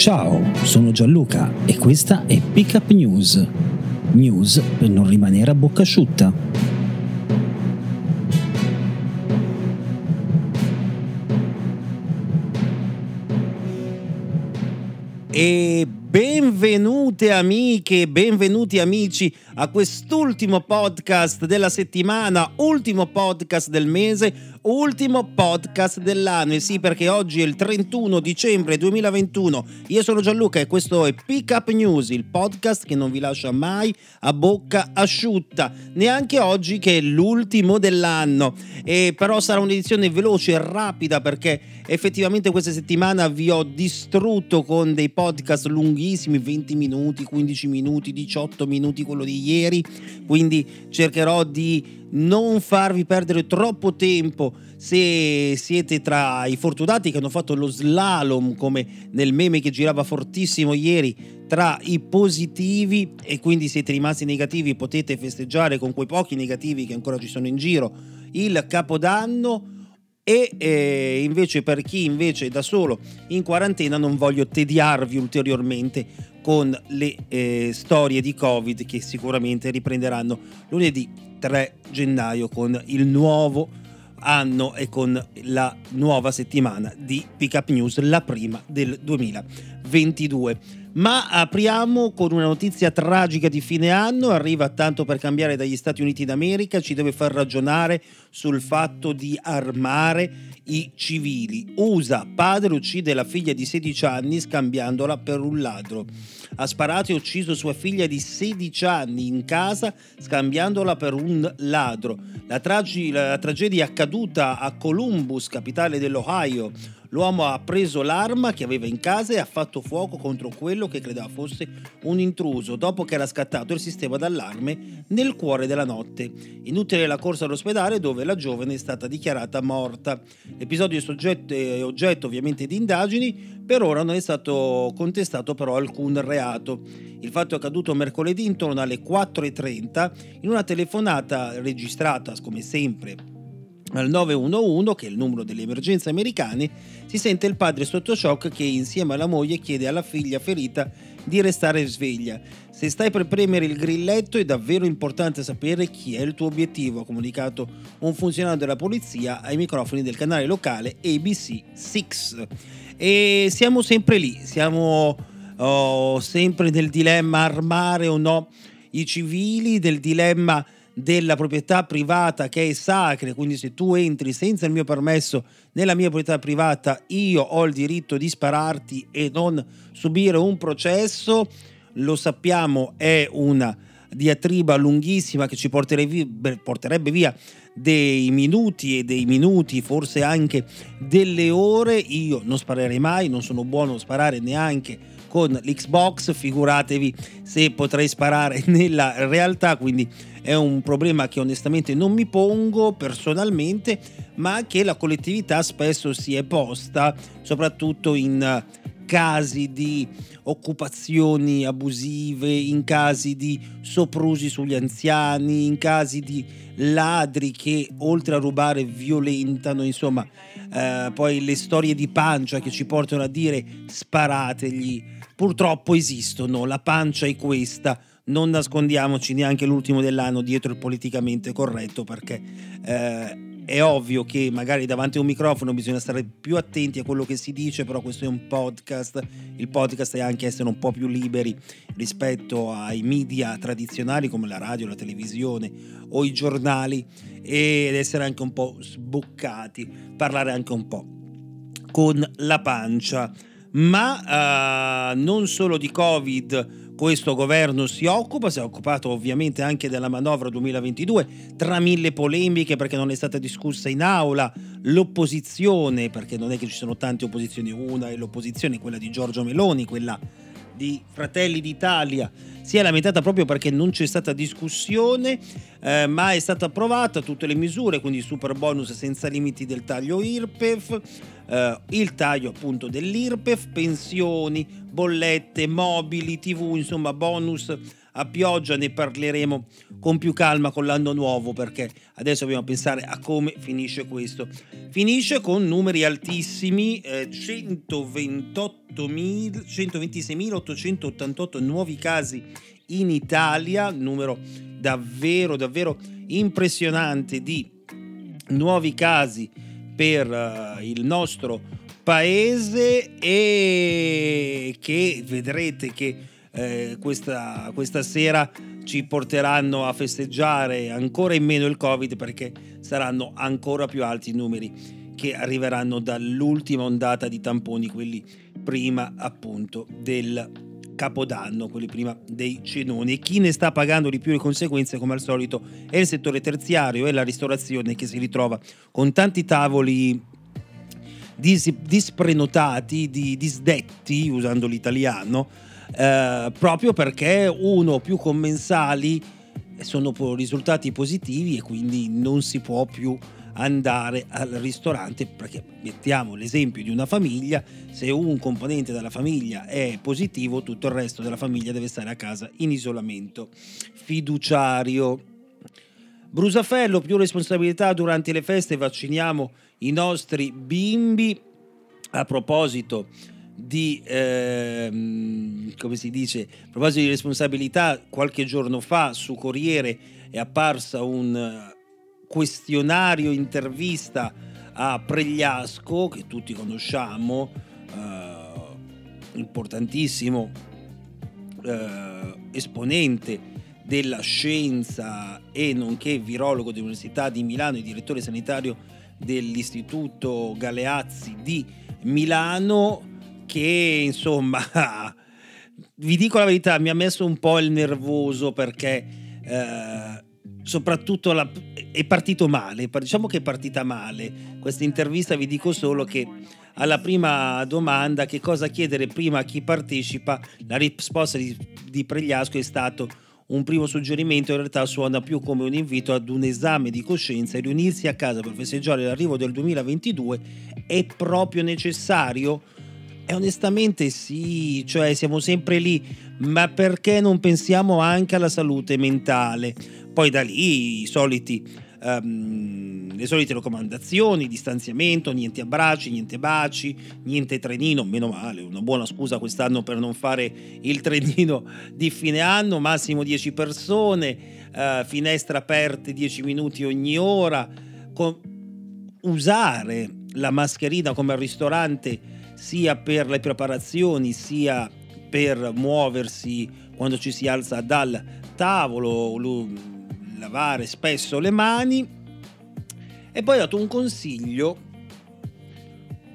Ciao, sono Gianluca e questa è Pickup News. News per non rimanere a bocca asciutta. E benvenute amiche, benvenuti amici a quest'ultimo podcast della settimana, ultimo podcast del mese, ultimo podcast dell'anno. E sì, perché oggi è il 31 dicembre 2021. Io sono Gianluca e questo è Pick Up News, il podcast che non vi lascia mai a bocca asciutta, neanche oggi che è l'ultimo dell'anno. E però sarà un'edizione veloce e rapida perché effettivamente questa settimana vi ho distrutto con dei podcast lunghissimi, 20 minuti, 15 minuti, 18 minuti quello di ieri, quindi cercherò di non farvi perdere troppo tempo se siete tra i fortunati che hanno fatto lo slalom come nel meme che girava fortissimo ieri tra i positivi e quindi siete rimasti negativi potete festeggiare con quei pochi negativi che ancora ci sono in giro. Il capodanno e eh, invece per chi invece è da solo in quarantena non voglio tediarvi ulteriormente con le eh, storie di covid che sicuramente riprenderanno lunedì 3 gennaio con il nuovo anno e con la nuova settimana di Pick Up News, la prima del 2022. Ma apriamo con una notizia tragica di fine anno, arriva tanto per cambiare dagli Stati Uniti d'America, ci deve far ragionare sul fatto di armare i civili. USA, padre uccide la figlia di 16 anni scambiandola per un ladro. Ha sparato e ucciso sua figlia di 16 anni in casa scambiandola per un ladro. La, tragi- la tragedia accaduta a Columbus, capitale dell'Ohio. L'uomo ha preso l'arma che aveva in casa e ha fatto fuoco contro quello che credeva fosse un intruso, dopo che era scattato il sistema d'allarme nel cuore della notte. Inutile la corsa all'ospedale dove la giovane è stata dichiarata morta. L'episodio è, soggetto, è oggetto ovviamente di indagini, per ora non è stato contestato però alcun reato. Il fatto è accaduto mercoledì intorno alle 4.30 in una telefonata registrata come sempre al 911, che è il numero delle emergenze americane, si sente il padre sotto shock che insieme alla moglie chiede alla figlia ferita di restare sveglia. Se stai per premere il grilletto è davvero importante sapere chi è il tuo obiettivo, ha comunicato un funzionario della polizia ai microfoni del canale locale ABC 6. E siamo sempre lì, siamo oh, sempre nel dilemma armare o no i civili, del dilemma della proprietà privata che è sacra, quindi se tu entri senza il mio permesso nella mia proprietà privata, io ho il diritto di spararti e non subire un processo, lo sappiamo è una diatriba lunghissima che ci porterebbe via dei minuti e dei minuti, forse anche delle ore. Io non sparerei mai, non sono buono a sparare neanche con l'Xbox, figuratevi se potrei sparare nella realtà, quindi è un problema che onestamente non mi pongo personalmente, ma che la collettività spesso si è posta, soprattutto in casi di occupazioni abusive, in casi di soprusi sugli anziani, in casi di ladri che oltre a rubare violentano, insomma, eh, poi le storie di pancia che ci portano a dire sparategli, purtroppo esistono, la pancia è questa, non nascondiamoci neanche l'ultimo dell'anno dietro il politicamente corretto perché eh, è ovvio che magari davanti a un microfono bisogna stare più attenti a quello che si dice, però questo è un podcast, il podcast è anche essere un po' più liberi rispetto ai media tradizionali come la radio, la televisione o i giornali ed essere anche un po' sboccati, parlare anche un po' con la pancia. Ma uh, non solo di Covid questo governo si occupa, si è occupato ovviamente anche della manovra 2022, tra mille polemiche perché non è stata discussa in aula, l'opposizione, perché non è che ci sono tante opposizioni, una è l'opposizione, quella di Giorgio Meloni, quella di Fratelli d'Italia. Si è lamentata proprio perché non c'è stata discussione, eh, ma è stata approvata tutte le misure, quindi super bonus senza limiti del taglio IRPEF, eh, il taglio appunto dell'IRPEF, pensioni, bollette, mobili, tv, insomma bonus a pioggia ne parleremo con più calma con l'anno nuovo perché adesso dobbiamo pensare a come finisce questo. Finisce con numeri altissimi, eh, 126.888 nuovi casi in Italia, numero davvero davvero impressionante di nuovi casi per uh, il nostro paese e che vedrete che eh, questa, questa sera ci porteranno a festeggiare ancora in meno il Covid perché saranno ancora più alti i numeri che arriveranno dall'ultima ondata di tamponi, quelli prima appunto del Capodanno, quelli prima dei cenoni. E chi ne sta pagando di più le conseguenze, come al solito, è il settore terziario e la ristorazione che si ritrova con tanti tavoli dis- disprenotati, di disdetti, usando l'italiano, eh, proprio perché uno o più commensali sono risultati positivi e quindi non si può più andare al ristorante perché mettiamo l'esempio di una famiglia se un componente della famiglia è positivo tutto il resto della famiglia deve stare a casa in isolamento. Fiduciario. Brusafello più responsabilità durante le feste vacciniamo i nostri bimbi. A proposito di, ehm, come si dice, a proposito di responsabilità, qualche giorno fa su Corriere è apparsa un eh, questionario intervista a Pregliasco, che tutti conosciamo, eh, importantissimo eh, esponente della scienza e nonché virologo dell'Università di Milano e direttore sanitario dell'Istituto Galeazzi di Milano che insomma vi dico la verità mi ha messo un po' il nervoso perché eh, soprattutto la, è partito male diciamo che è partita male questa intervista vi dico solo che alla prima domanda che cosa chiedere prima a chi partecipa la risposta di, di Pregliasco è stato un primo suggerimento in realtà suona più come un invito ad un esame di coscienza e riunirsi a casa per festeggiare l'arrivo del 2022 è proprio necessario? E onestamente sì, cioè siamo sempre lì, ma perché non pensiamo anche alla salute mentale? Poi da lì i soliti, um, le solite raccomandazioni, distanziamento, niente abbracci, niente baci, niente trenino, meno male, una buona scusa quest'anno per non fare il trenino di fine anno, massimo 10 persone, uh, finestre aperte 10 minuti ogni ora, con, usare la mascherina come al ristorante sia per le preparazioni sia per muoversi quando ci si alza dal tavolo, lavare spesso le mani e poi ha dato un consiglio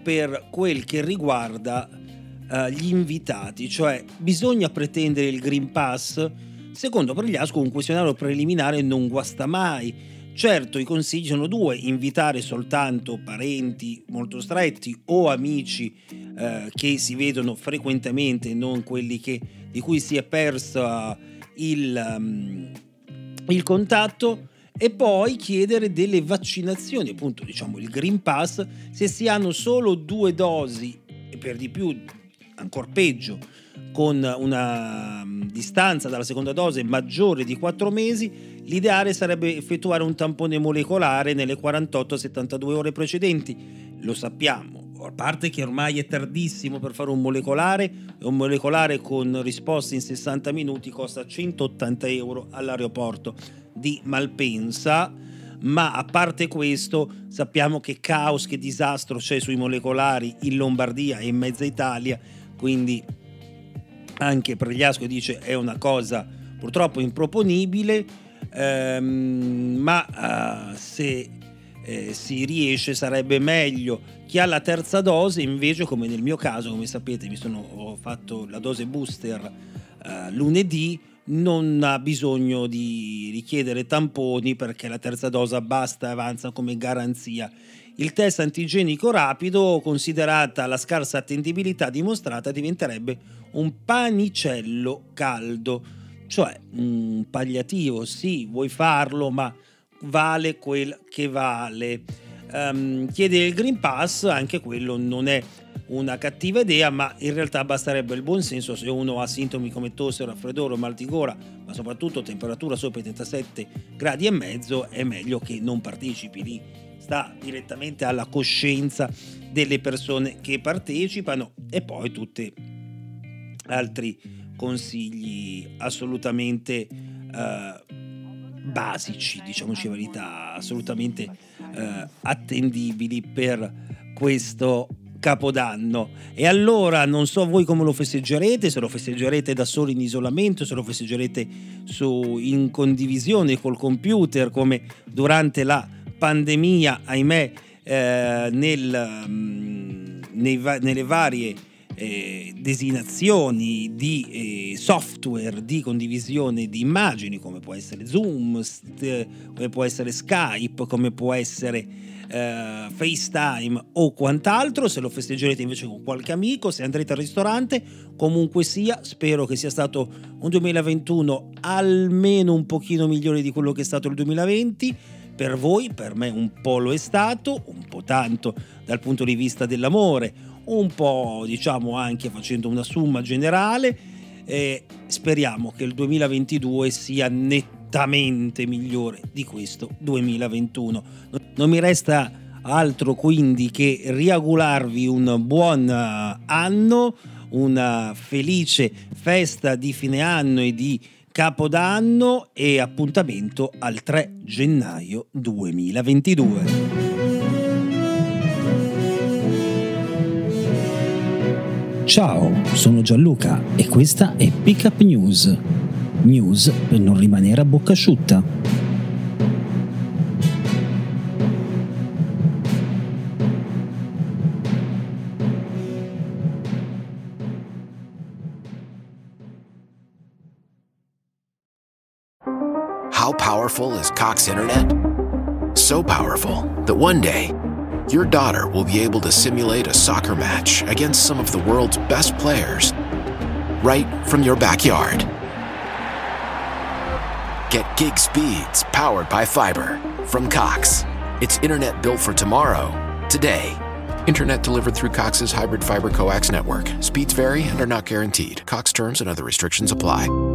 per quel che riguarda uh, gli invitati, cioè bisogna pretendere il Green Pass. Secondo Pregliasco un questionario preliminare non guasta mai Certo, i consigli sono due, invitare soltanto parenti molto stretti o amici eh, che si vedono frequentemente, non quelli che, di cui si è perso il, um, il contatto e poi chiedere delle vaccinazioni, appunto diciamo il Green Pass, se si hanno solo due dosi e per di più ancora peggio con una mm, distanza dalla seconda dose maggiore di 4 mesi, L'ideale sarebbe effettuare un tampone molecolare nelle 48-72 ore precedenti. Lo sappiamo, a parte che ormai è tardissimo per fare un molecolare, un molecolare con risposta in 60 minuti costa 180 euro all'aeroporto di Malpensa, ma a parte questo sappiamo che caos, che disastro c'è sui molecolari in Lombardia e in mezza Italia, quindi anche Pregliasco dice è una cosa purtroppo improponibile ehm, ma uh, se eh, si riesce sarebbe meglio. Chi ha la terza dose invece, come nel mio caso, come sapete, mi sono, ho fatto la dose booster eh, lunedì non ha bisogno di richiedere tamponi perché la terza dose basta e avanza come garanzia. Il test antigenico rapido, considerata la scarsa attendibilità dimostrata, diventerebbe un panicello caldo, cioè un pagliativo, sì, vuoi farlo, ma vale quel che vale. Um, chiede il Green Pass, anche quello non è una cattiva idea, ma in realtà basterebbe il buon senso se uno ha sintomi come tosse, raffreddore mal di gola, ma soprattutto temperatura sopra i 37 gradi e mezzo, è meglio che non partecipi lì. Sta direttamente alla coscienza delle persone che partecipano e poi tutti altri consigli assolutamente eh, basici, diciamoci la verità, assolutamente eh, attendibili per questo Capodanno. E allora non so voi come lo festeggerete, se lo festeggerete da soli in isolamento, se lo festeggerete su, in condivisione col computer come durante la pandemia, ahimè, eh, nel, mm, nei, nelle varie eh, designazioni di eh, software di condivisione di immagini come può essere Zoom, st- come può essere Skype, come può essere eh, FaceTime o quant'altro, se lo festeggerete invece con qualche amico, se andrete al ristorante, comunque sia, spero che sia stato un 2021 almeno un pochino migliore di quello che è stato il 2020 per voi, per me un po' lo è stato, un po' tanto dal punto di vista dell'amore, un po' diciamo anche facendo una summa generale e speriamo che il 2022 sia nettamente migliore di questo 2021. Non mi resta altro quindi che riaugurarvi un buon anno, una felice festa di fine anno e di Capodanno e appuntamento al 3 gennaio 2022. Ciao, sono Gianluca e questa è Pickup News. News per non rimanere a bocca asciutta. powerful is Cox Internet? So powerful that one day, your daughter will be able to simulate a soccer match against some of the world's best players right from your backyard. Get gig speeds powered by fiber from Cox. It's internet built for tomorrow, today. Internet delivered through Cox's hybrid fiber coax network. Speeds vary and are not guaranteed. Cox terms and other restrictions apply.